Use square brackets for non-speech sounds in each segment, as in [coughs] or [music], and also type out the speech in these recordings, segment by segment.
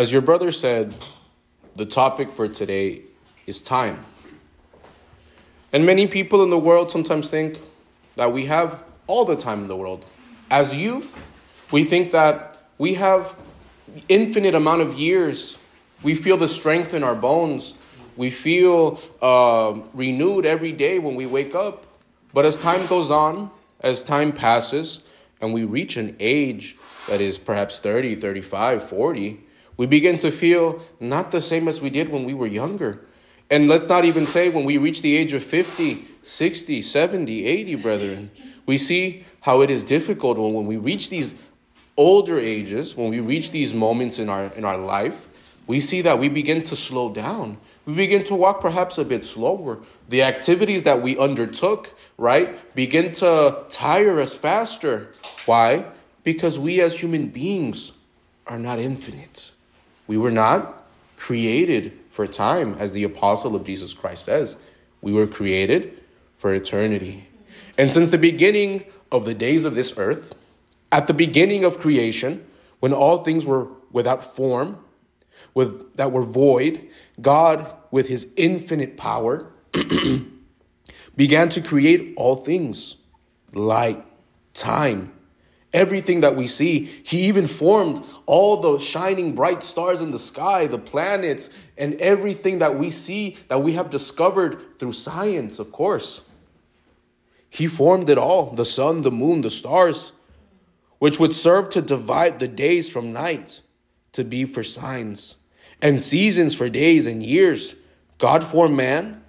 As your brother said, the topic for today is time. And many people in the world sometimes think that we have all the time in the world. As youth, we think that we have infinite amount of years. We feel the strength in our bones. We feel uh, renewed every day when we wake up. But as time goes on, as time passes, and we reach an age that is perhaps 30, 35, 40, we begin to feel not the same as we did when we were younger. And let's not even say when we reach the age of 50, 60, 70, 80, brethren. We see how it is difficult when, when we reach these older ages, when we reach these moments in our, in our life, we see that we begin to slow down. We begin to walk perhaps a bit slower. The activities that we undertook, right, begin to tire us faster. Why? Because we as human beings are not infinite. We were not created for time, as the apostle of Jesus Christ says. We were created for eternity. And since the beginning of the days of this earth, at the beginning of creation, when all things were without form, with, that were void, God, with his infinite power, [clears throat] began to create all things light, time, everything that we see. He even formed all the shining bright stars in the sky, the planets, and everything that we see that we have discovered through science, of course. He formed it all the sun, the moon, the stars, which would serve to divide the days from night, to be for signs, and seasons for days and years. God formed man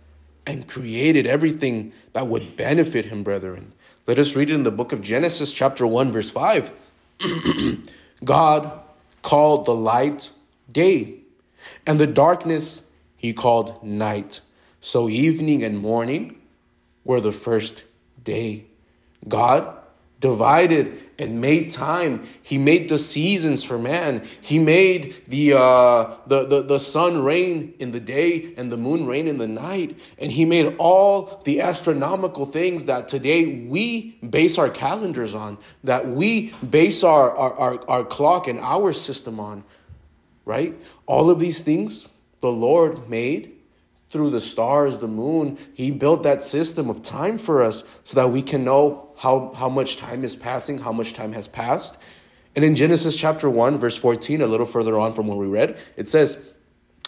and created everything that would benefit him, brethren. Let us read it in the book of Genesis, chapter 1, verse 5. [clears throat] God called the light day, and the darkness he called night. So evening and morning were the first day. God divided and made time. He made the seasons for man. He made the, uh, the, the, the sun reign in the day and the moon reign in the night. And he made all the astronomical things that today we base our calendars on, that we base our, our, our, our clock and hour system on, right? All of these things the Lord made through the stars, the moon. He built that system of time for us so that we can know how, how much time is passing, how much time has passed. And in Genesis chapter 1, verse 14, a little further on from where we read, it says,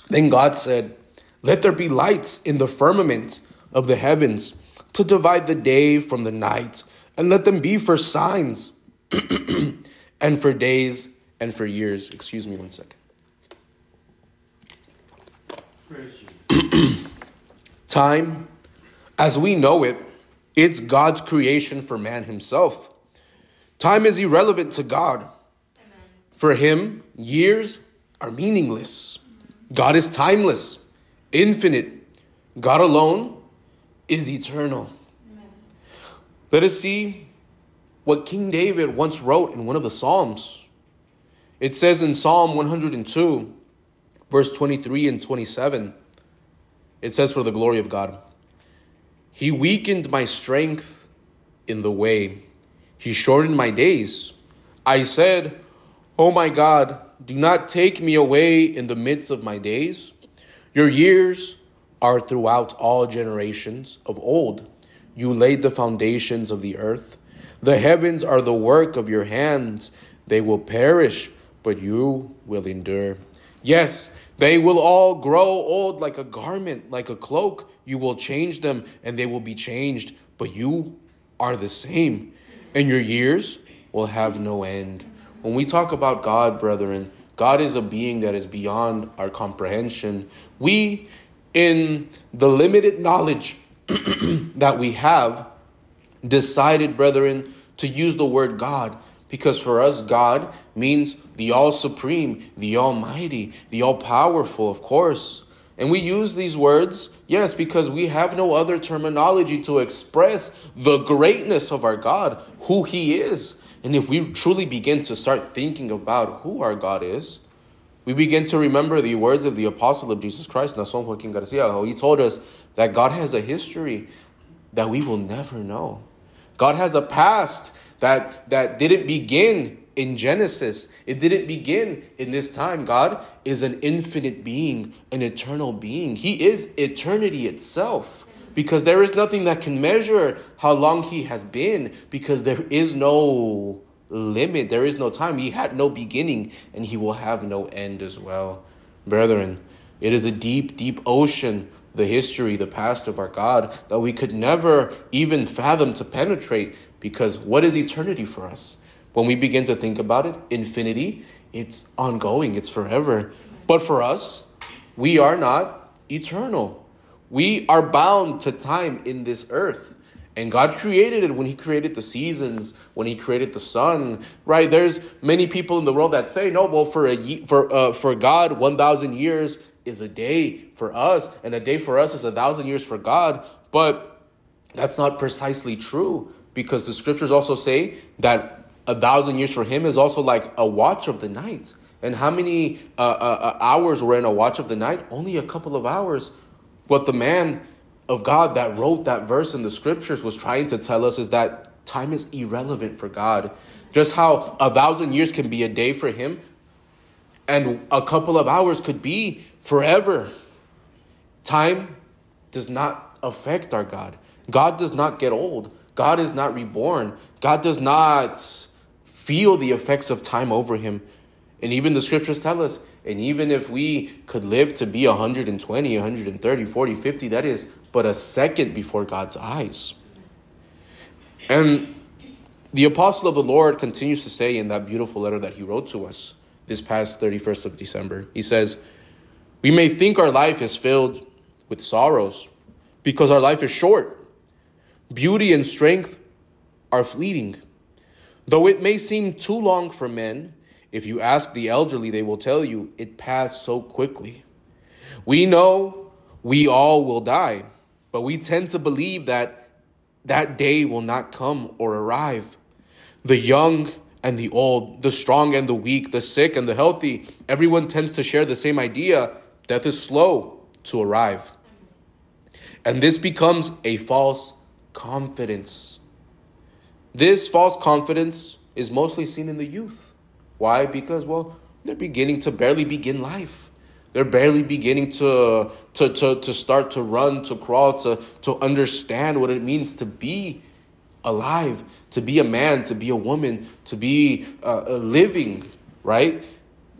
Then God said, Let there be lights in the firmament of the heavens to divide the day from the night, and let them be for signs [clears throat] and for days and for years. Excuse me one second. [clears throat] Time, as we know it, it's God's creation for man himself. Time is irrelevant to God. Amen. For him, years are meaningless. God is timeless, infinite. God alone is eternal. Amen. Let us see what King David once wrote in one of the Psalms. It says in Psalm 102, verse 23 and 27, it says, For the glory of God. He weakened my strength in the way, He shortened my days. I said, Oh my God, do not take me away in the midst of my days. Your years are throughout all generations of old. You laid the foundations of the earth. The heavens are the work of your hands. They will perish, but you will endure. Yes, they will all grow old like a garment, like a cloak. You will change them and they will be changed, but you are the same, and your years will have no end. When we talk about God, brethren, God is a being that is beyond our comprehension. We, in the limited knowledge [clears throat] that we have, decided, brethren, to use the word God because for us, God means the all supreme, the almighty, the all powerful, of course. And we use these words, yes, because we have no other terminology to express the greatness of our God, who He is. And if we truly begin to start thinking about who our God is, we begin to remember the words of the apostle of Jesus Christ, Naasón Joaquin Garcia, how he told us that God has a history that we will never know. God has a past that, that didn't begin in Genesis. It didn't begin in this time. God is an infinite being, an eternal being. He is eternity itself because there is nothing that can measure how long He has been because there is no limit, there is no time. He had no beginning and He will have no end as well. Brethren, it is a deep, deep ocean the history, the past of our God that we could never even fathom to penetrate because what is eternity for us? When we begin to think about it, infinity, it's ongoing, it's forever. But for us, we are not eternal. We are bound to time in this earth. And God created it when He created the seasons, when He created the sun, right? There's many people in the world that say, no, well, for a for uh, for God, one thousand years is a day for us, and a day for us is a thousand years for God. But that's not precisely true because the scriptures also say that a thousand years for him is also like a watch of the night. And how many uh, uh, uh, hours were in a watch of the night? Only a couple of hours. What the man of God that wrote that verse in the scriptures was trying to tell us is that time is irrelevant for God. Just how a thousand years can be a day for him, and a couple of hours could be forever. Time does not affect our God. God does not get old. God is not reborn. God does not feel the effects of time over him. And even the scriptures tell us, and even if we could live to be 120, 130, 40, 50, that is but a second before God's eyes. And the apostle of the Lord continues to say in that beautiful letter that he wrote to us this past 31st of December, he says, We may think our life is filled with sorrows because our life is short. Beauty and strength are fleeting. Though it may seem too long for men, if you ask the elderly, they will tell you it passed so quickly. We know we all will die, but we tend to believe that that day will not come or arrive. The young and the old, the strong and the weak, the sick and the healthy, everyone tends to share the same idea death is slow to arrive. And this becomes a false confidence. This false confidence is mostly seen in the youth. Why? Because, well, they're beginning to barely begin life. They're barely beginning to, to, to, to start to run, to crawl, to, to understand what it means to be alive, to be a man, to be a woman, to be uh, a living, right?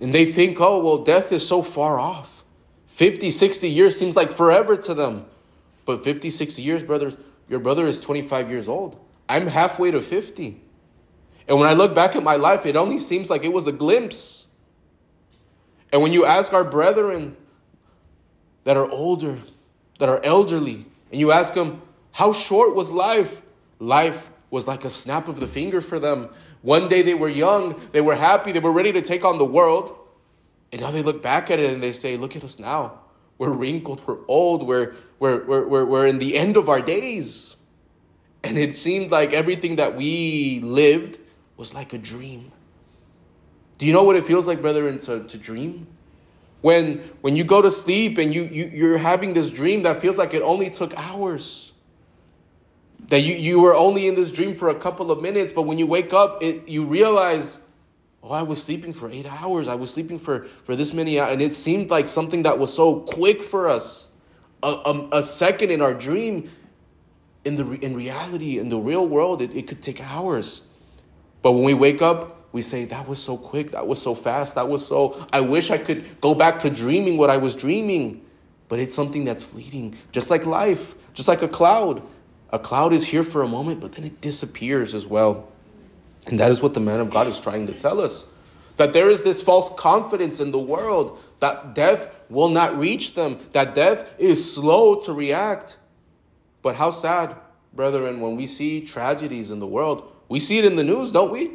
And they think, oh, well, death is so far off. 50, 60 years seems like forever to them. But 50, 60 years, brothers, your brother is 25 years old. I'm halfway to 50. And when I look back at my life, it only seems like it was a glimpse. And when you ask our brethren that are older, that are elderly, and you ask them, how short was life? Life was like a snap of the finger for them. One day they were young, they were happy, they were ready to take on the world. And now they look back at it and they say, look at us now. We're wrinkled, we're old, we're, we're, we're, we're, in the end of our days. And it seemed like everything that we lived was like a dream. Do you know what it feels like, brethren, to, to dream? When, when you go to sleep and you, you, you're having this dream that feels like it only took hours. That you, you were only in this dream for a couple of minutes, but when you wake up, it, you realize, oh, I was sleeping for eight hours. I was sleeping for, for this many hours. And it seemed like something that was so quick for us. A, a, a second in our dream in the in reality in the real world it, it could take hours. But when we wake up we say that was so quick. That was so fast. That was so i wish i could go back to dreaming what i was dreaming. But it's something that's fleeting just like life just like a cloud. A cloud is here for a moment but then it disappears as well. And that is what the man of god is trying to tell us that there is this false confidence in the world that death will not reach them that death is slow to react but how sad, brethren, when we see tragedies in the world. We see it in the news, don't we?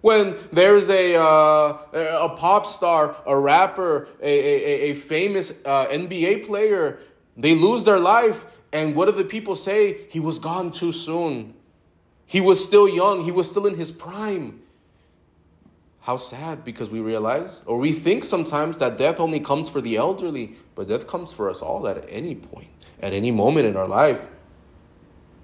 When there's a, uh, a pop star, a rapper, a, a, a famous uh, NBA player, they lose their life, and what do the people say? He was gone too soon. He was still young, he was still in his prime. How sad because we realize, or we think sometimes that death only comes for the elderly, but death comes for us all at any point, at any moment in our life.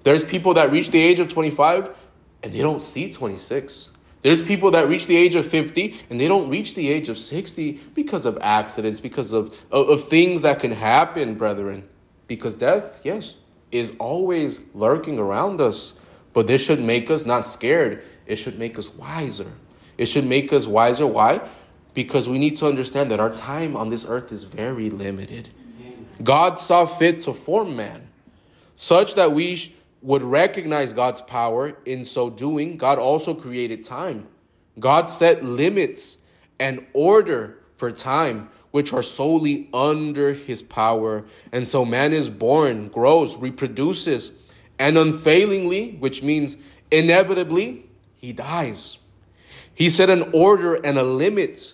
There's people that reach the age of 25 and they don't see 26. There's people that reach the age of 50 and they don't reach the age of 60 because of accidents, because of, of, of things that can happen, brethren. Because death, yes, is always lurking around us. But this should make us not scared. It should make us wiser. It should make us wiser. Why? Because we need to understand that our time on this earth is very limited. God saw fit to form man such that we would recognize God's power. In so doing, God also created time. God set limits and order for time, which are solely under his power. And so man is born, grows, reproduces, and unfailingly, which means inevitably, he dies. He set an order and a limit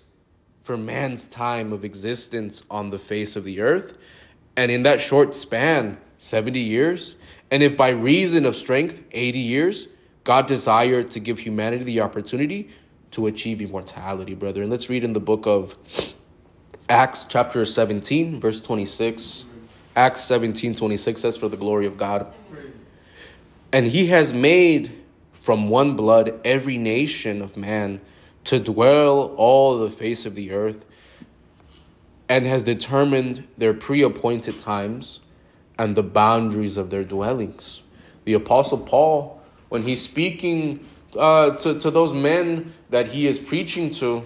for man's time of existence on the face of the earth. And in that short span, 70 years, and if by reason of strength, 80 years, God desired to give humanity the opportunity to achieve immortality, brother. And let's read in the book of Acts, chapter 17, verse 26. Acts 17, 26 says, For the glory of God. And he has made from one blood every nation of man to dwell all the face of the earth, and has determined their pre appointed times and the boundaries of their dwellings. The Apostle Paul, when he's speaking uh, to, to those men that he is preaching to,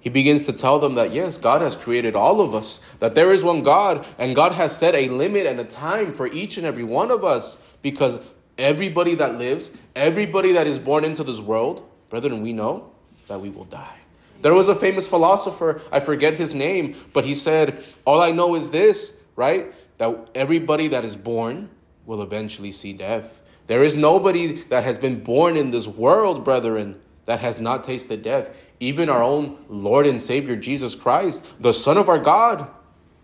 he begins to tell them that yes, God has created all of us, that there is one God, and God has set a limit and a time for each and every one of us because everybody that lives, everybody that is born into this world, brethren, we know that we will die. There was a famous philosopher, I forget his name, but he said, All I know is this, right? That everybody that is born will eventually see death. There is nobody that has been born in this world, brethren, that has not tasted death. Even our own Lord and Savior Jesus Christ, the Son of our God,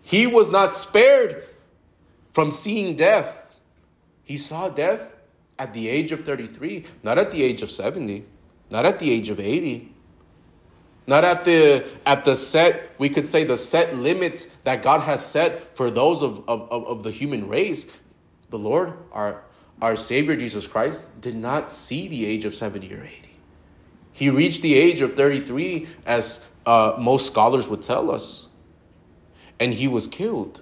he was not spared from seeing death. He saw death at the age of 33, not at the age of 70, not at the age of 80. Not at the at the set, we could say the set limits that God has set for those of, of, of the human race. The Lord, our our Savior Jesus Christ, did not see the age of 70 or 80. He reached the age of 33, as uh, most scholars would tell us. And he was killed.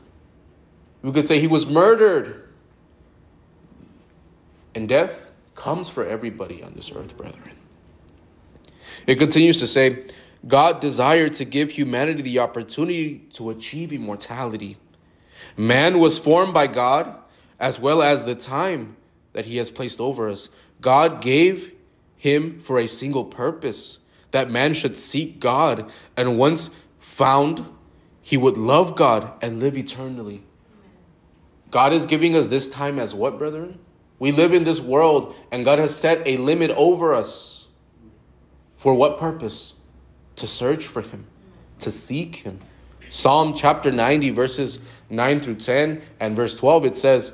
We could say he was murdered. And death comes for everybody on this earth, brethren. It continues to say, God desired to give humanity the opportunity to achieve immortality. Man was formed by God as well as the time that he has placed over us. God gave him for a single purpose that man should seek God, and once found, he would love God and live eternally. God is giving us this time as what, brethren? We live in this world, and God has set a limit over us. For what purpose? To search for him, to seek him. Psalm chapter 90, verses 9 through 10 and verse 12, it says,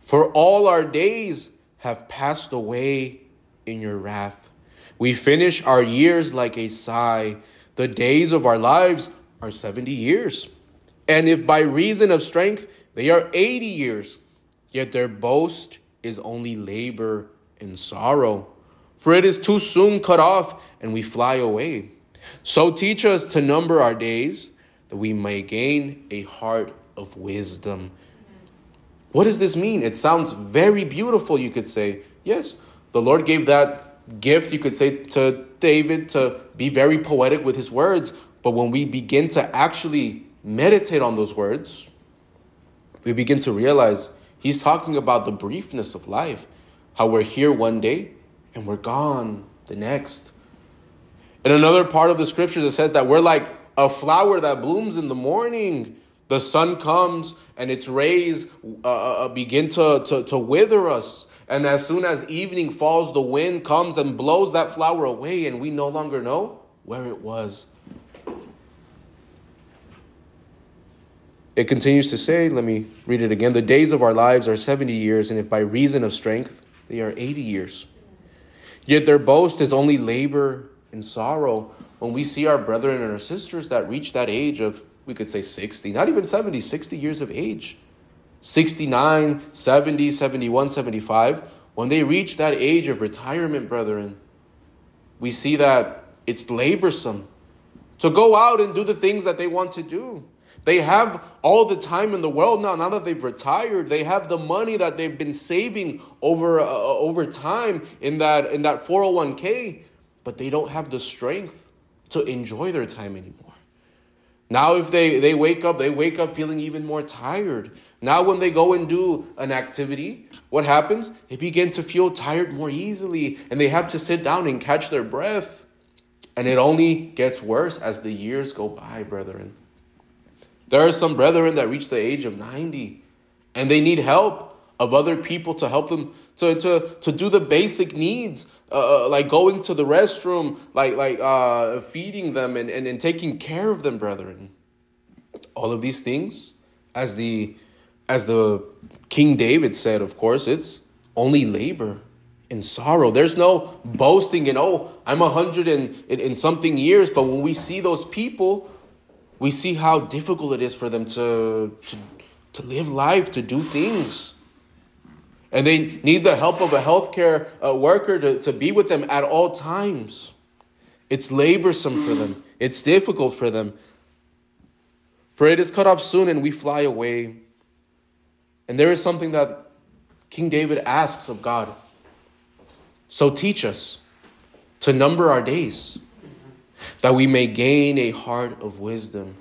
For all our days have passed away in your wrath. We finish our years like a sigh. The days of our lives are 70 years. And if by reason of strength they are 80 years, yet their boast is only labor and sorrow. For it is too soon cut off, and we fly away. So teach us to number our days that we may gain a heart of wisdom. What does this mean? It sounds very beautiful, you could say. Yes, the Lord gave that gift, you could say, to David to be very poetic with his words. But when we begin to actually meditate on those words, we begin to realize he's talking about the briefness of life, how we're here one day and we're gone the next. In another part of the scriptures, it says that we're like a flower that blooms in the morning. The sun comes and its rays uh, uh, uh, begin to, to, to wither us. And as soon as evening falls, the wind comes and blows that flower away, and we no longer know where it was. It continues to say, let me read it again. The days of our lives are 70 years, and if by reason of strength, they are 80 years. Yet their boast is only labor in sorrow when we see our brethren and our sisters that reach that age of, we could say 60, not even 70, 60 years of age. 69, 70, 71, 75. When they reach that age of retirement, brethren, we see that it's laborsome to go out and do the things that they want to do. They have all the time in the world now. Now that they've retired, they have the money that they've been saving over uh, over time in that in that 401k, but they don't have the strength to enjoy their time anymore. Now if they they wake up, they wake up feeling even more tired. Now when they go and do an activity, what happens? They begin to feel tired more easily and they have to sit down and catch their breath. And it only gets worse as the years go by, brethren. There are some brethren that reach the age of 90 and they need help of other people to help them to, to, to do the basic needs, uh, uh, like going to the restroom, like, like uh, feeding them and, and, and taking care of them, brethren. All of these things, as the, as the King David said, of course, it's only labor and sorrow. There's no boasting and, oh, I'm a hundred and in, in something years. But when we see those people, we see how difficult it is for them to, to, to live life, to do things. And they need the help of a healthcare uh, worker to, to be with them at all times. It's laborsome for them, it's difficult for them. For it is cut off soon and we fly away. And there is something that King David asks of God. So teach us to number our days, that we may gain a heart of wisdom,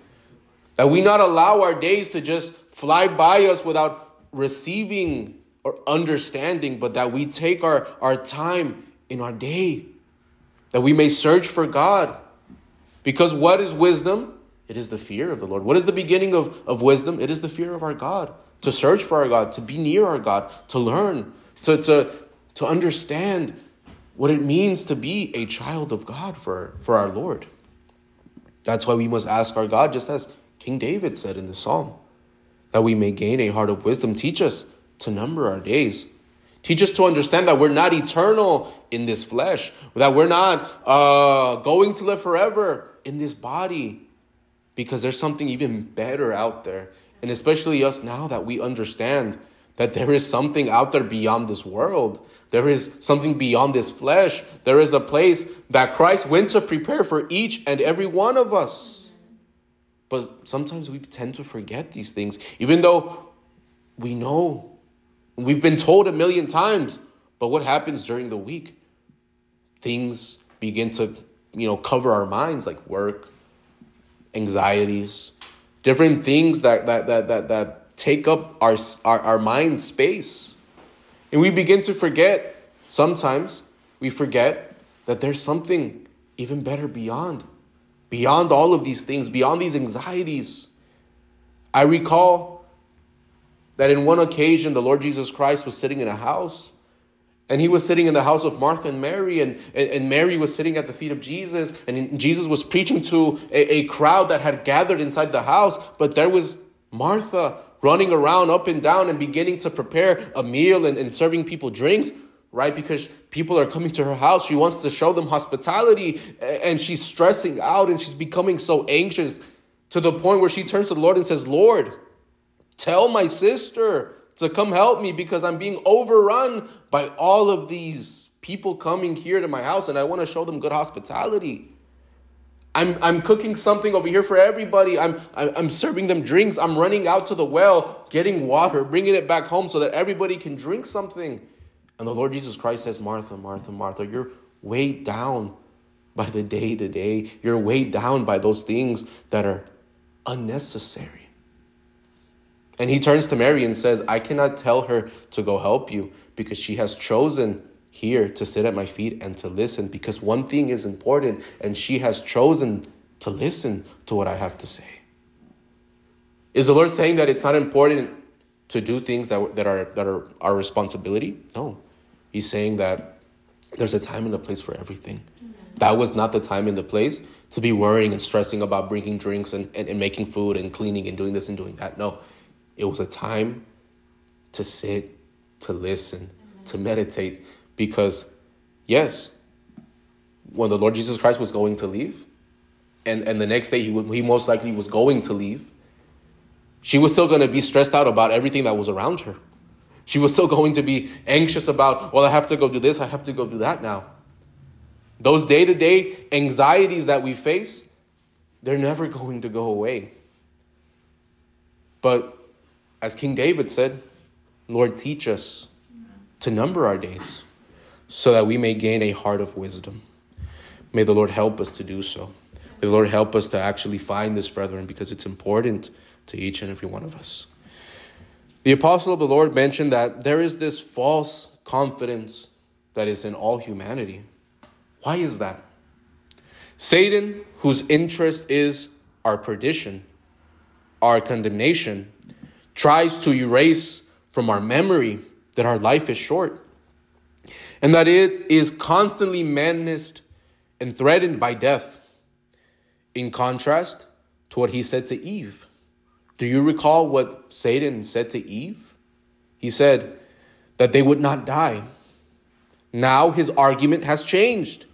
that we not allow our days to just fly by us without receiving or understanding, but that we take our, our time in our day, that we may search for God. Because what is wisdom? It is the fear of the Lord. What is the beginning of, of wisdom? It is the fear of our God. To search for our God, to be near our God, to learn, to, to, to understand what it means to be a child of God for, for our Lord. That's why we must ask our God, just as King David said in the psalm, that we may gain a heart of wisdom. Teach us to number our days. Teach us to understand that we're not eternal in this flesh, that we're not uh, going to live forever in this body, because there's something even better out there. And especially us now that we understand that there is something out there beyond this world. There is something beyond this flesh. There is a place that Christ went to prepare for each and every one of us. But sometimes we tend to forget these things, even though we know. We've been told a million times. But what happens during the week? Things begin to, you know, cover our minds like work, anxieties, different things that that that that that take up our, our, our mind space. And we begin to forget, sometimes we forget that there's something even better beyond, beyond all of these things, beyond these anxieties. I recall that in one occasion, the Lord Jesus Christ was sitting in a house. And he was sitting in the house of Martha and Mary, and, and Mary was sitting at the feet of Jesus, and Jesus was preaching to a, a crowd that had gathered inside the house. But there was Martha running around up and down and beginning to prepare a meal and, and serving people drinks, right? Because people are coming to her house. She wants to show them hospitality and she's stressing out and she's becoming so anxious to the point where she turns to the Lord and says, Lord, tell my sister to come help me because I'm being overrun by all of these people coming here to my house and I want to show them good hospitality. I'm, I'm cooking something over here for everybody. I'm, I'm serving them drinks. I'm running out to the well, getting water, bringing it back home so that everybody can drink something. And the Lord Jesus Christ says, Martha, Martha, Martha, you're weighed down by the day to day. You're weighed down by those things that are unnecessary. And he turns to Mary and says, I cannot tell her to go help you because she has chosen here to sit at my feet and to listen because one thing is important, and she has chosen to listen to what I have to say. Is the Lord saying that it's not important to do things that, that, are, that are our responsibility? No. He's saying that there's a time and a place for everything. That was not the time and the place to be worrying and stressing about bringing drinks and, and, and making food and cleaning and doing this and doing that. No, it was a time to sit, to listen, mm-hmm. to meditate, because, yes, when the Lord Jesus Christ was going to leave, and, and the next day he, would, he most likely was going to leave, she was still going to be stressed out about everything that was around her. She was still going to be anxious about, well, I have to go do this, I have to go do that now. Those day to day anxieties that we face, they're never [laughs] going to go away. But as King David said, Lord, teach us to number our days so that we may gain a heart of wisdom. May the Lord help us to do so. May the Lord help us to actually find this, brethren, because it's important to each and every one of us. The apostle of the Lord mentioned that there is this false confidence that is in all humanity. Why is that? Satan, whose interest is our perdition, our condemnation, tries to erase from our memory that our life is short and that it is constantly menaced and threatened by death. In contrast to what he said to Eve. Do you recall what Satan said to Eve? He said that they would not die. Now his argument has changed.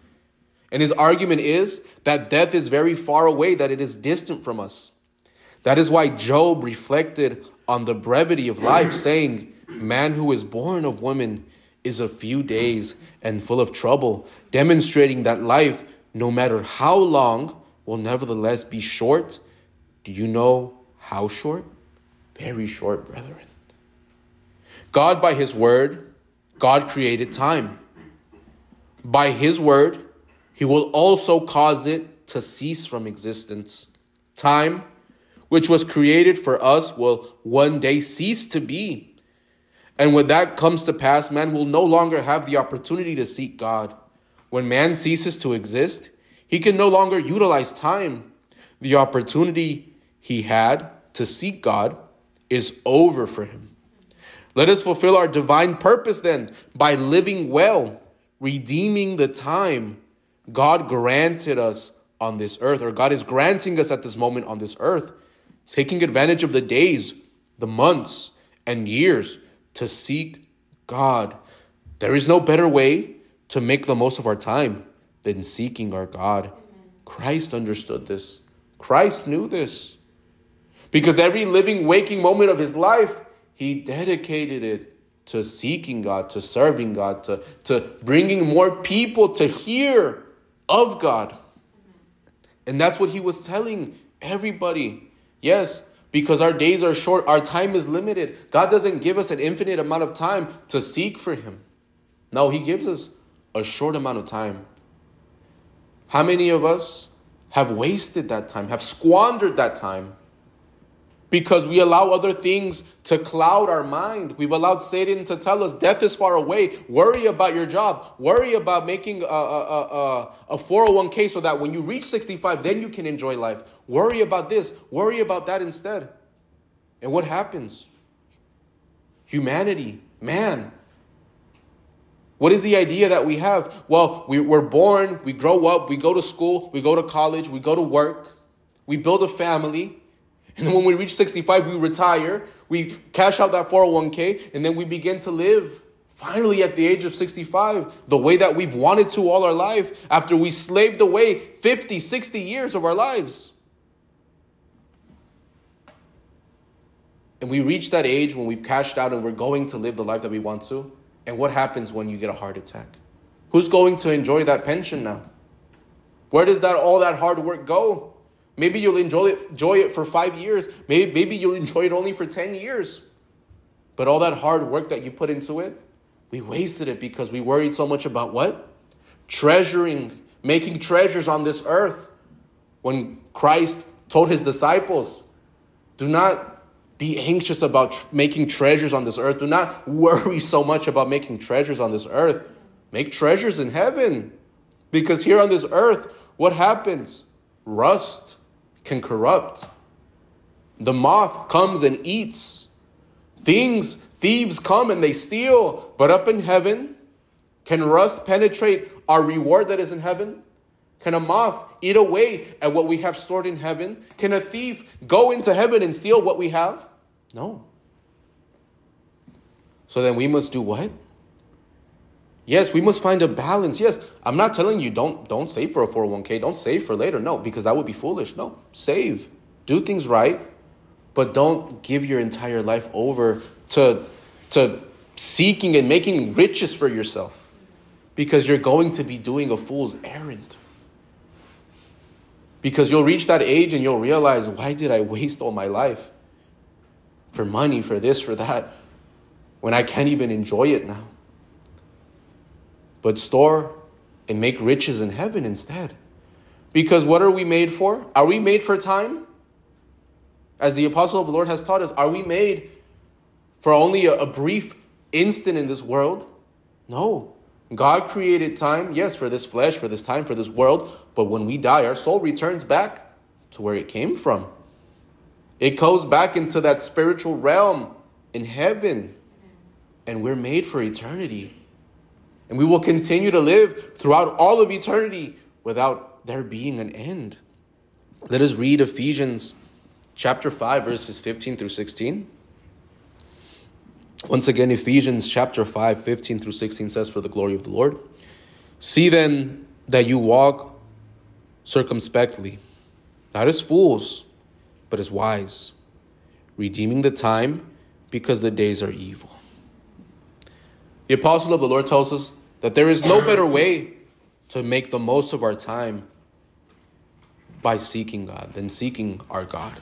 And his argument is that death is very far away, that it is distant from us. That is why Job reflected on the brevity of life, saying, Man who is born of woman is a few days and full of trouble, demonstrating that life, no matter how long, will nevertheless be short. Do you know how short? Very short, brethren. God, by His word, God created time. By His word, He will also cause it to cease from existence. Time, which was created for us, will one day cease to be. And when that comes to pass, man will no longer have the opportunity to seek God. When man ceases to exist, he can no longer utilize time. The opportunity he had to seek God is over for him. Let us fulfill our divine purpose then by living well, redeeming the time God granted us on this earth, or God is granting us at this moment on this earth, taking advantage of the days, the months, and years to seek God. There is no better way to make the most of our time than seeking our God. Christ understood this. Christ knew this. Because every living, waking moment of his life, he dedicated it to seeking God, to serving God, to, to bringing more people to hear of God. And that's what he was telling everybody. Yes, because our days are short, our time is limited. God doesn't give us an infinite amount of time to seek for Him. No, He gives us a short amount of time. How many of us have wasted that time, have squandered that time? Because we allow other things to cloud our mind. We've allowed Satan to tell us death is far away. Worry about your job. Worry about making a, a, a, a 401k so that when you reach 65, then you can enjoy life. Worry about this. Worry about that instead. And what happens? Humanity, man. What is the idea that we have? Well, we, we're born, we grow up, we go to school, we go to college, we go to work, we build a family. And then when we reach 65, we retire, we cash out that 401k, and then we begin to live finally at the age of 65 the way that we've wanted to all our life after we slaved away 50, 60 years of our lives. And we reach that age when we've cashed out and we're going to live the life that we want to. And what happens when you get a heart attack? Who's going to enjoy that pension now? Where does that all that hard work go? Maybe you'll enjoy it, enjoy it for five years. Maybe, maybe you'll enjoy it only for 10 years. But all that hard work that you put into it, we wasted it because we worried so much about what? Treasuring, making treasures on this earth. When Christ told his disciples, do not be anxious about tr- making treasures on this earth. Do not worry so much about making treasures on this earth. Make treasures in heaven. Because here on this earth, what happens? Rust, can corrupt. The moth comes and eats. Things, thieves come and they steal. But up in heaven, can rust penetrate our reward that is in heaven? Can a moth eat away at what we have stored in heaven? Can a thief go into heaven and steal what we have? No. So then we must do what? Yes, we must find a balance. Yes, I'm not telling you don't don't save for a 401k, don't save for later. No, because that would be foolish. No, save. Do things right, but don't give your entire life over to to seeking and making riches for yourself. because you're going to be doing a fool's errand. Because you'll reach that age and you'll realize, why did I waste all my life? For money, for this, for that, when I can't even enjoy it now. But store and make riches in heaven instead. Because what are we made for? Are we made for time? As the apostle of the Lord has taught us, are we made for only a, a brief instant in this world? No. God created time, yes, for this flesh, for this time, for this world, but when we die, our soul returns back to where it came from. It goes back into that spiritual realm in heaven, and we're made for eternity. And we will continue to live throughout all of eternity without there being an end. Let us read Ephesians chapter 5, verses 15 through 16. Once again, Ephesians chapter 5, 15 through 16 says, For the glory of the Lord. See then that you walk circumspectly, not as fools, but as wise, redeeming the time because the days are evil. The apostle of the Lord tells us that there is no better way to make the most of our time by seeking God than seeking our God.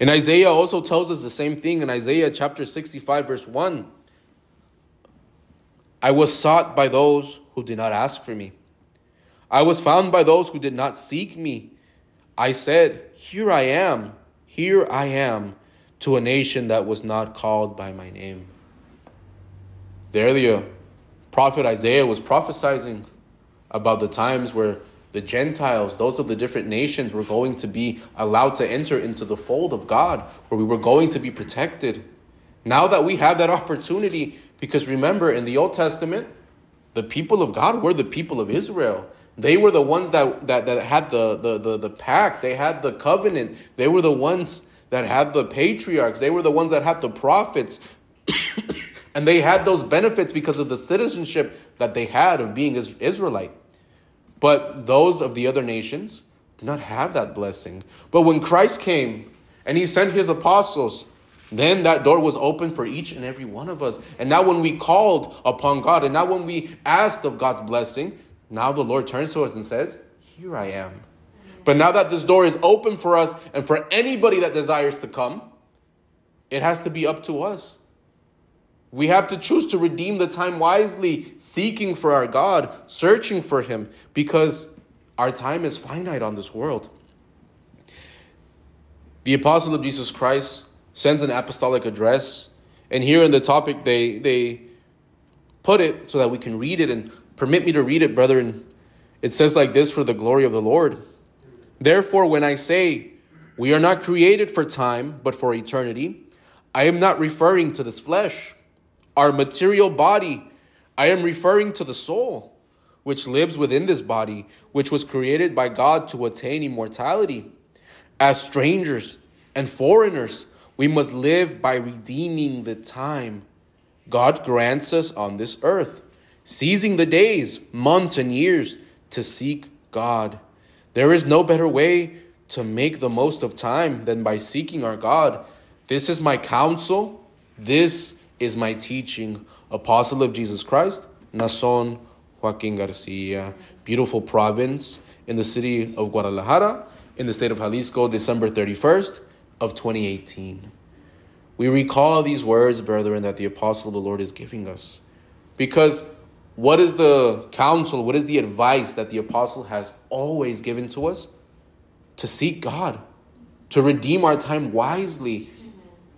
And Isaiah also tells us the same thing in Isaiah chapter 65, verse 1. I was sought by those who did not ask for me. I was found by those who did not seek me. I said, Here I am, here I am, to a nation that was not called by my name. There, the prophet Isaiah was prophesying about the times where the Gentiles, those of the different nations, were going to be allowed to enter into the fold of God, where we were going to be protected. Now that we have that opportunity, because remember, in the Old Testament, the people of God were the people of Israel. They were the ones that, that, that had the, the, the, the pact, they had the covenant, they were the ones that had the patriarchs, they were the ones that had the prophets. [coughs] and they had those benefits because of the citizenship that they had of being Israelite. But those of the other nations did not have that blessing. But when Christ came and he sent his apostles, then that door was open for each and every one of us. And now, when we called upon God, and now when we asked of God's blessing, now the Lord turns to us and says, Here I am. But now that this door is open for us and for anybody that desires to come, it has to be up to us we have to choose to redeem the time wisely, seeking for our God, searching for Him, because our time is finite on this world. The apostle of Jesus Christ sends an apostolic address, and here in the topic they they put it so that we can read it and permit me to read it, brethren. It says like this for the glory of the Lord. Therefore, when I say we are not created for time, but for eternity, I am not referring to this flesh our material body. I am referring to the soul, which lives within this body, which was created by God to attain immortality. As strangers and foreigners, we must live by redeeming the time God grants us on this earth, seizing the days, months, and years to seek God. There is no better way to make the most of time than by seeking our God. This is my counsel. This is my teaching. Apostle of Jesus Christ, Naasón Joaquin Garcia. Beautiful province in the city of Guadalajara, in the state of Jalisco, December 31st of 2018. We recall these words, brethren, that the apostle of the Lord is giving us. Because what is the counsel, what is the advice that the apostle has always given to us? To seek God, to redeem our time wisely,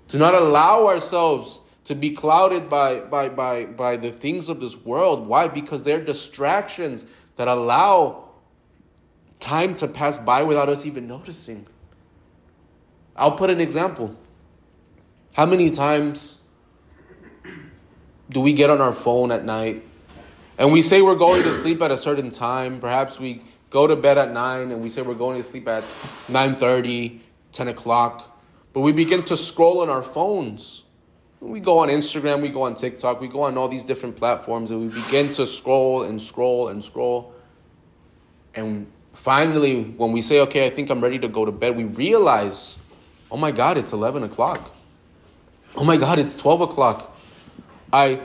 to not allow ourselves to be clouded by, by, by, by the things of this world. Why? Because they're distractions that allow time to pass by without us even noticing. I'll put an example. How many times do we get on our phone at night and we say we're going to sleep at a certain time? Perhaps we go to bed at 9 and we say we're going to sleep at 9:30, 10 o'clock, but we begin to scroll on our phones we go on Instagram, we go on TikTok, we go on all these different platforms, and we begin to scroll and scroll and scroll. And finally, when we say, okay, I think I'm ready to go to bed, we realize, oh my God, it's 11 o'clock. Oh my God, it's 12 o'clock. I,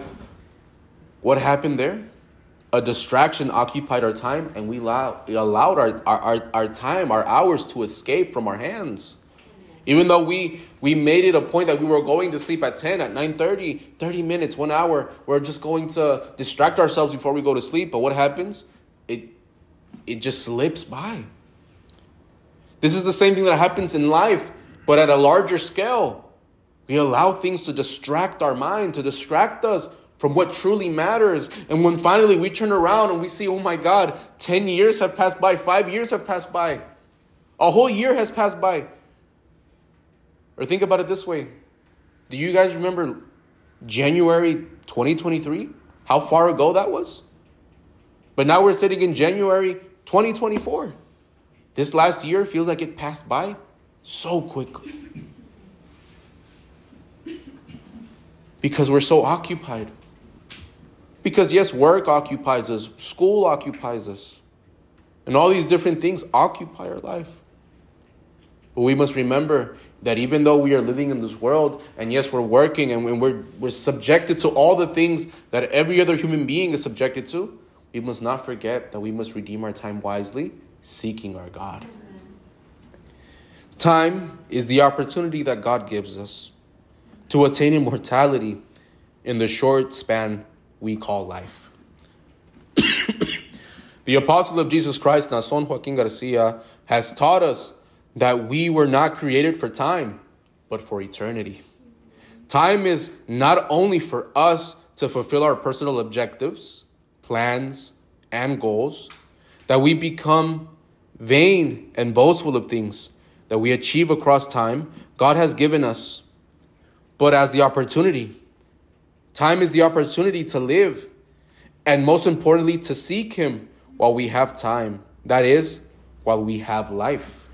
what happened there? a distraction occupied our time and we allowed, allowed our, our, our time, our hours to escape from our hands. Even though we, we made it a point that we were going to sleep at 10, at 9.30, 30 minutes, one hour, we're just going to distract ourselves before we go to sleep. But what happens? It, it just slips by. This is the same thing that happens in life, but at a larger scale. We allow things to distract our mind, to distract us from what truly matters. And when finally we turn around and we see, oh my God, 10 years have passed by, five years have passed by, a whole year has passed by. Or think about it this way Do you guys remember January 2023? How far ago that was? But now we're sitting in January 2024. This last year feels like it passed by so quickly. Because we're so occupied. Because, yes, work occupies us, school occupies us, and all these different things occupy our life. But we must remember that even though we are living in this world, and yes, we're working and we're, we're subjected to all the things that every other human being is subjected to, we must not forget that we must redeem our time wisely, seeking our God. Time is the opportunity that God gives us to attain immortality in the short span we call life. [coughs] the apostle of Jesus Christ, Naasón Joaquin Garcia, has taught us that we were not created for time, but for eternity. Time is not only for us to fulfill our personal objectives, plans, and goals, that we become vain and boastful of things that we achieve across time, God has given us, but as the opportunity. Time is the opportunity to live, and most importantly, to seek Him while we have time. That is, while we have life.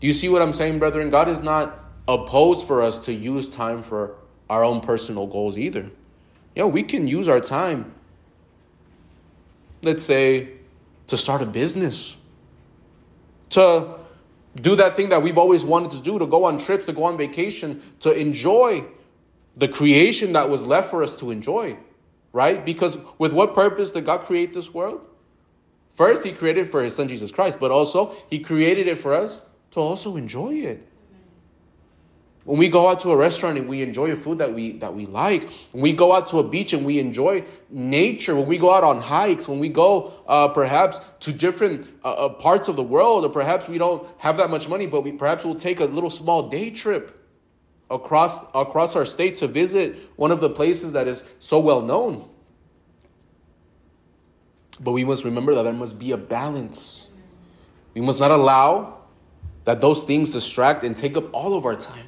Do you see what I'm saying, brethren? God is not opposed for us to use time for our own personal goals either. You know, we can use our time, let's say, to start a business, to do that thing that we've always wanted to do, to go on trips, to go on vacation, to enjoy the creation that was left for us to enjoy, right? Because with what purpose did God create this world? First, He created for His Son Jesus Christ, but also He created it for us to also enjoy it. When we go out to a restaurant and we enjoy a food that we that we like, when we go out to a beach and we enjoy nature, when we go out on hikes, when we go uh, perhaps to different uh, uh, parts of the world, or perhaps we don't have that much money, but we perhaps we'll take a little small day trip across across our state to visit one of the places that is so well known. But we must remember that there must be a balance. We must not allow that those things distract and take up all of our time.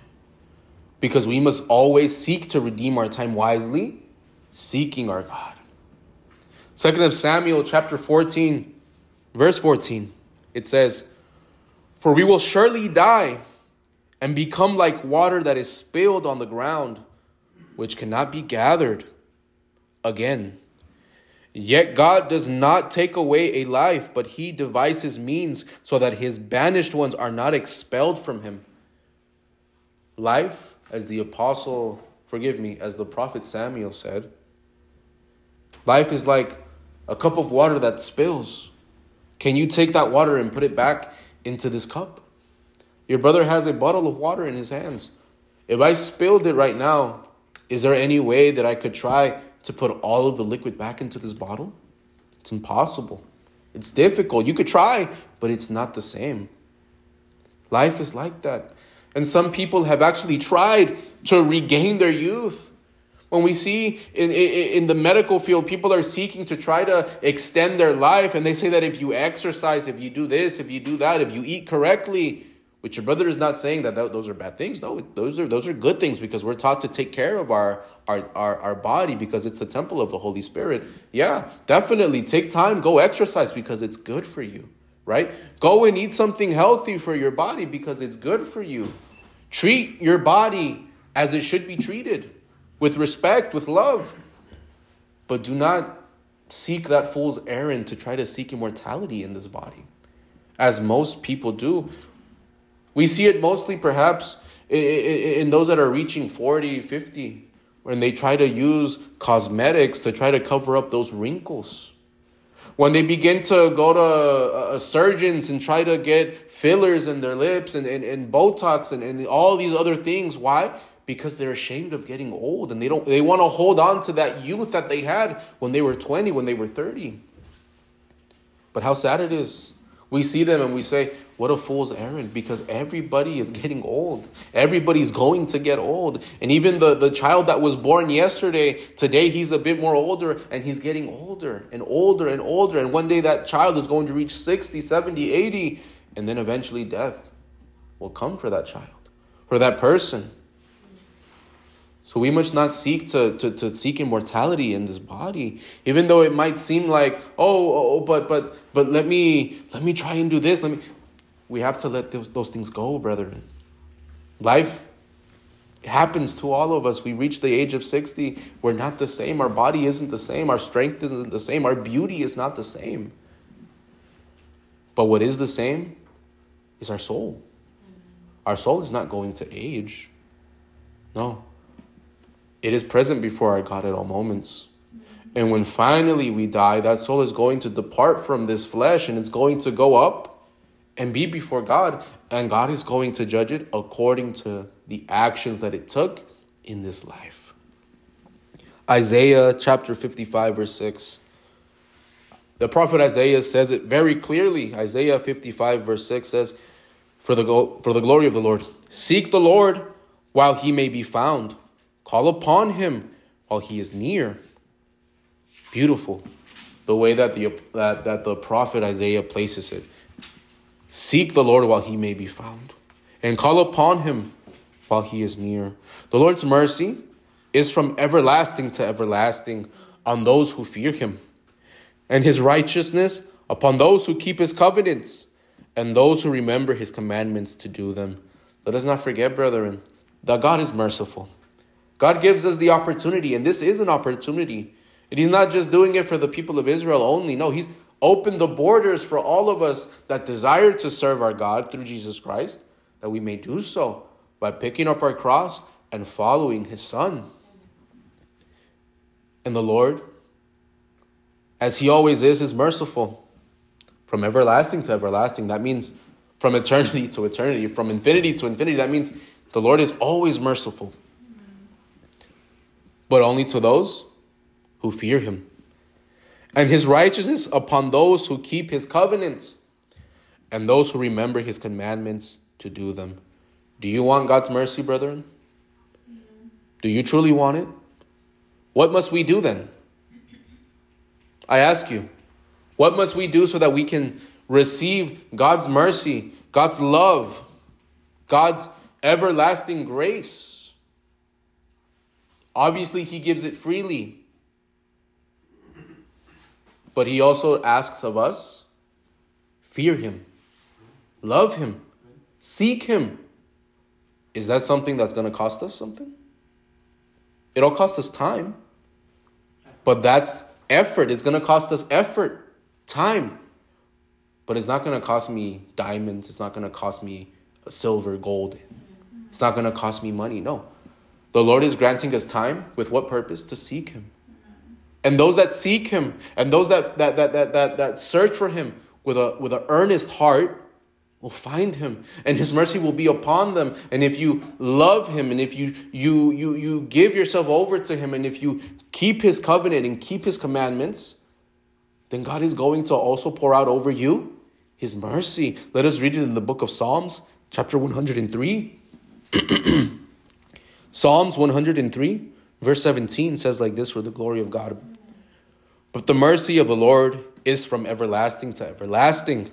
Because we must always seek to redeem our time wisely, seeking our God. Second of Samuel chapter 14, verse 14, it says, For we will surely die and become like water that is spilled on the ground, which cannot be gathered again. Yet God does not take away a life, but he devises means so that his banished ones are not expelled from him. Life, as the apostle, forgive me, as the prophet Samuel said, life is like a cup of water that spills. Can you take that water and put it back into this cup? Your brother has a bottle of water in his hands. If I spilled it right now, is there any way that I could try to put all of the liquid back into this bottle? It's impossible. It's difficult. You could try, but it's not the same. Life is like that. And some people have actually tried to regain their youth. When we see in, in, in, the medical field, people are seeking to try to extend their life, and they say that if you exercise, if you do this, if you do that, if you eat correctly, which your brother is not saying that those are bad things. No, those are those are good things because we're taught to take care of our, our our our body because it's the temple of the Holy Spirit. Yeah, definitely take time, go exercise because it's good for you, right? Go and eat something healthy for your body because it's good for you. Treat your body as it should be treated, with respect, with love. But do not seek that fool's errand to try to seek immortality in this body as most people do. We see it mostly perhaps in those that are reaching 40, 50, when they try to use cosmetics to try to cover up those wrinkles. When they begin to go to uh, surgeons and try to get fillers in their lips and, and, and Botox and, and all these other things. Why? Because they're ashamed of getting old and they don't they want to hold on to that youth that they had when they were 20, when they were 30. But how sad it is we see them and we say, what a fool's errand, because everybody is getting old. Everybody's going to get old. And even the, the child that was born yesterday, today he's a bit more older and he's getting older and older and older. And one day that child is going to reach 60, 70, 80, and then eventually death will come for that child, for that person. So we must not seek to, to, to seek immortality in this body, even though it might seem like, oh, oh, oh, but but but let me let me try and do this. Let me. We have to let those, those things go, brethren. Life happens to all of us. We reach the age of 60, we're not the same. Our body isn't the same. Our strength isn't the same. Our beauty is not the same. But what is the same is our soul. Our soul is not going to age. No. It is present before our God at all moments. And when finally we die, that soul is going to depart from this flesh and it's going to go up and be before God. And God is going to judge it according to the actions that it took in this life. Isaiah chapter 55, verse 6. The prophet Isaiah says it very clearly. Isaiah 55, verse 6 says, For the, for the glory of the Lord, seek the Lord while he may be found Call upon him while he is near. Beautiful. The way that the, that, that the prophet Isaiah places it. Seek the Lord while he may be found, and call upon him while he is near. The Lord's mercy is from everlasting to everlasting on those who fear him, and his righteousness upon those who keep his covenants, and those who remember his commandments to do them. Let us not forget, brethren, that God is merciful. God gives us the opportunity, and this is an opportunity. And He's not just doing it for the people of Israel only. No, He's opened the borders for all of us that desire to serve our God through Jesus Christ, that we may do so by picking up our cross and following His Son. And the Lord, as He always is, is merciful. From everlasting to everlasting, that means from eternity to eternity, from infinity to infinity, that means the Lord is always merciful but only to those who fear him. And his righteousness upon those who keep his covenants and those who remember his commandments to do them. Do you want God's mercy, brethren? Do you truly want it? What must we do then? I ask you, what must we do so that we can receive God's mercy, God's love, God's everlasting grace? Obviously, he gives it freely. But he also asks of us fear him, love him, seek him. Is that something that's going to cost us something? It'll cost us time. But that's effort. It's going to cost us effort, time. But it's not going to cost me diamonds. It's not going to cost me silver, gold. It's not going to cost me money. No. The Lord is granting us time with what purpose? To seek Him. And those that seek Him and those that, that, that, that, that, that search for Him with a with an earnest heart will find him and his mercy will be upon them and if you love him and if you you you you give yourself over to him and if you keep his covenant and keep his commandments then God is going to also pour out over you his mercy let us read it in the book of Psalms chapter 103 [clears throat] Psalms 103, verse 17 says like this for the glory of God. But the mercy of the Lord is from everlasting to everlasting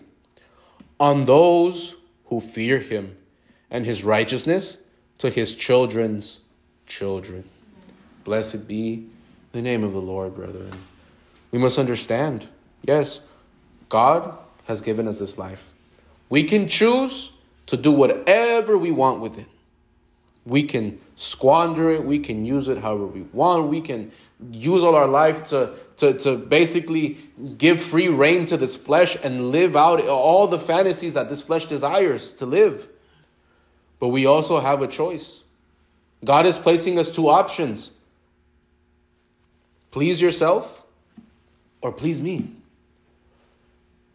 on those who fear him, and his righteousness to his children's children. Blessed be the name of the Lord, brethren. We must understand yes, God has given us this life. We can choose to do whatever we want with it. We can squander it. We can use it however we want. We can use all our life to, to, to basically give free reign to this flesh and live out all the fantasies that this flesh desires to live. But we also have a choice. God is placing us two options please yourself or please me.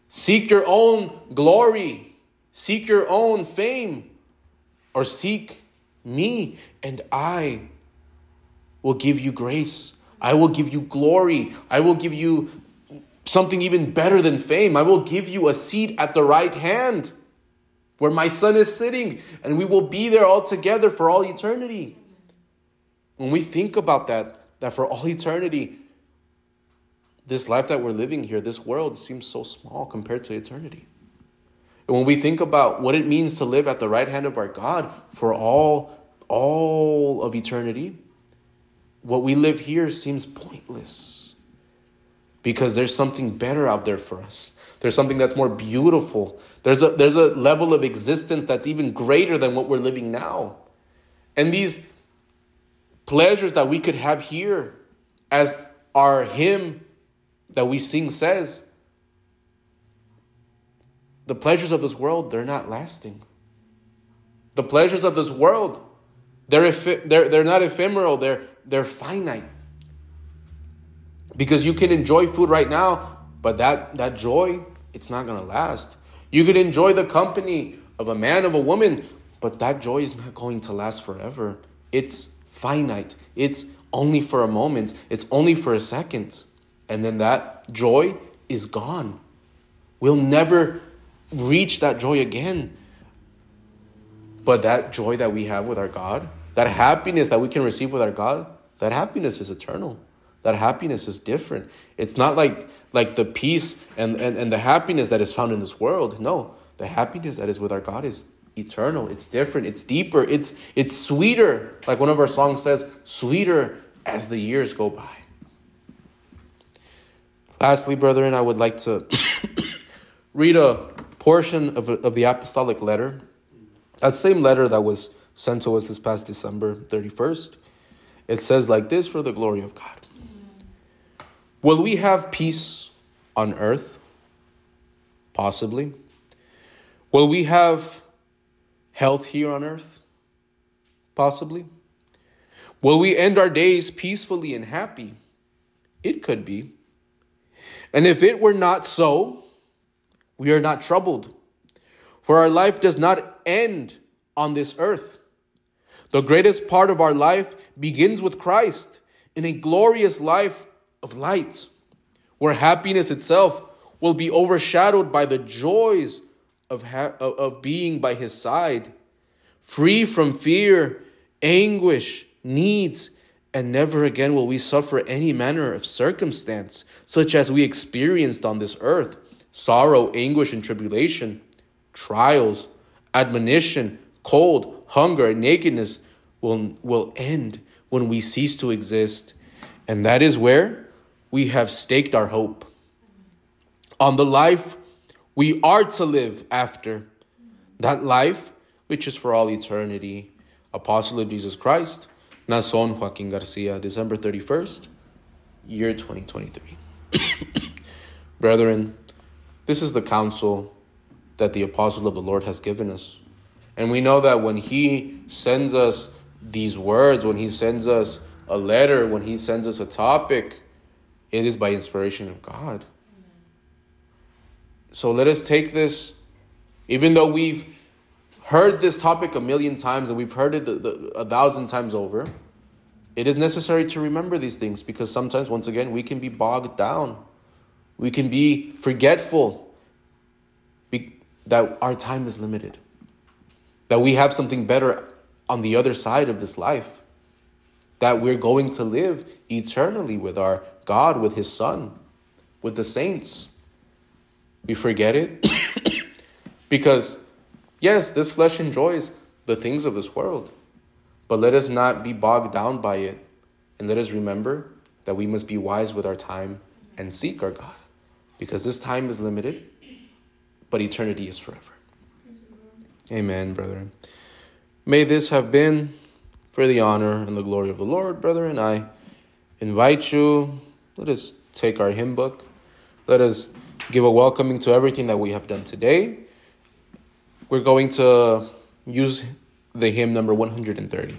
Seek your own glory, seek your own fame, or seek me, and I will give you grace. I will give you glory. I will give you something even better than fame. I will give you a seat at the right hand where my son is sitting, and we will be there all together for all eternity. When we think about that, that for all eternity, this life that we're living here, this world seems so small compared to eternity. And when we think about what it means to live at the right hand of our God for all all of eternity, what we live here seems pointless. Because there's something better out there for us. There's something that's more beautiful. There's a there's a level of existence that's even greater than what we're living now. And these pleasures that we could have here as our hymn that we sing says the pleasures of this world they're not lasting. The pleasures of this world they're, they're, they're not ephemeral they're, they're finite. Because you can enjoy food right now but that, that joy it's not going to last. You can enjoy the company of a man of a woman but that joy is not going to last forever. It's finite. It's only for a moment. It's only for a second. And then that joy is gone. We'll never reach that joy again. But that joy that we have with our God, that happiness that we can receive with our God, that happiness is eternal. That happiness is different. It's not like like the peace and, and, and the happiness that is found in this world. No, the happiness that is with our God is eternal. It's different. It's deeper. It's it's sweeter. Like one of our songs says, sweeter as the years go by. Lastly, brethren, I would like to [coughs] read a portion of, of the apostolic letter, that same letter that was sent to us this past December 31st. It says like this for the glory of God. Will we have peace on earth? Possibly. Will we have health here on earth? Possibly. Will we end our days peacefully and happy? It could be. And if it were not so, we are not troubled. For our life does not end on this earth. The greatest part of our life begins with Christ in a glorious life of light, where happiness itself will be overshadowed by the joys of, ha- of being by his side, free from fear, anguish, needs, and never again will we suffer any manner of circumstance, such as we experienced on this earth sorrow, anguish, and tribulation, trials, admonition, cold, hunger, and nakedness will, will end when we cease to exist. And that is where we have staked our hope on the life we are to live after. That life which is for all eternity. Apostle of Jesus Christ Naasón Joaquin Garcia, December 31st, year 2023. [coughs] Brethren, this is the counsel that the apostle of the Lord has given us. And we know that when he sends us these words, when he sends us a letter, when he sends us a topic, it is by inspiration of God. So let us take this, even though we've heard this topic a million times and we've heard it the, the, a thousand times over, it is necessary to remember these things because sometimes, once again, we can be bogged down. We can be forgetful that our time is limited, that we have something better on the other side of this life, that we're going to live eternally with our God, with His Son, with the saints. We forget it. [coughs] Because Yes, this flesh enjoys the things of this world, but let us not be bogged down by it. And let us remember that we must be wise with our time and seek our God, because this time is limited, but eternity is forever. Amen, brethren. May this have been for the honor and the glory of the Lord, brethren. I invite you, let us take our hymn book. Let us give a welcoming to everything that we have done today. We're going to use the hymn number 130.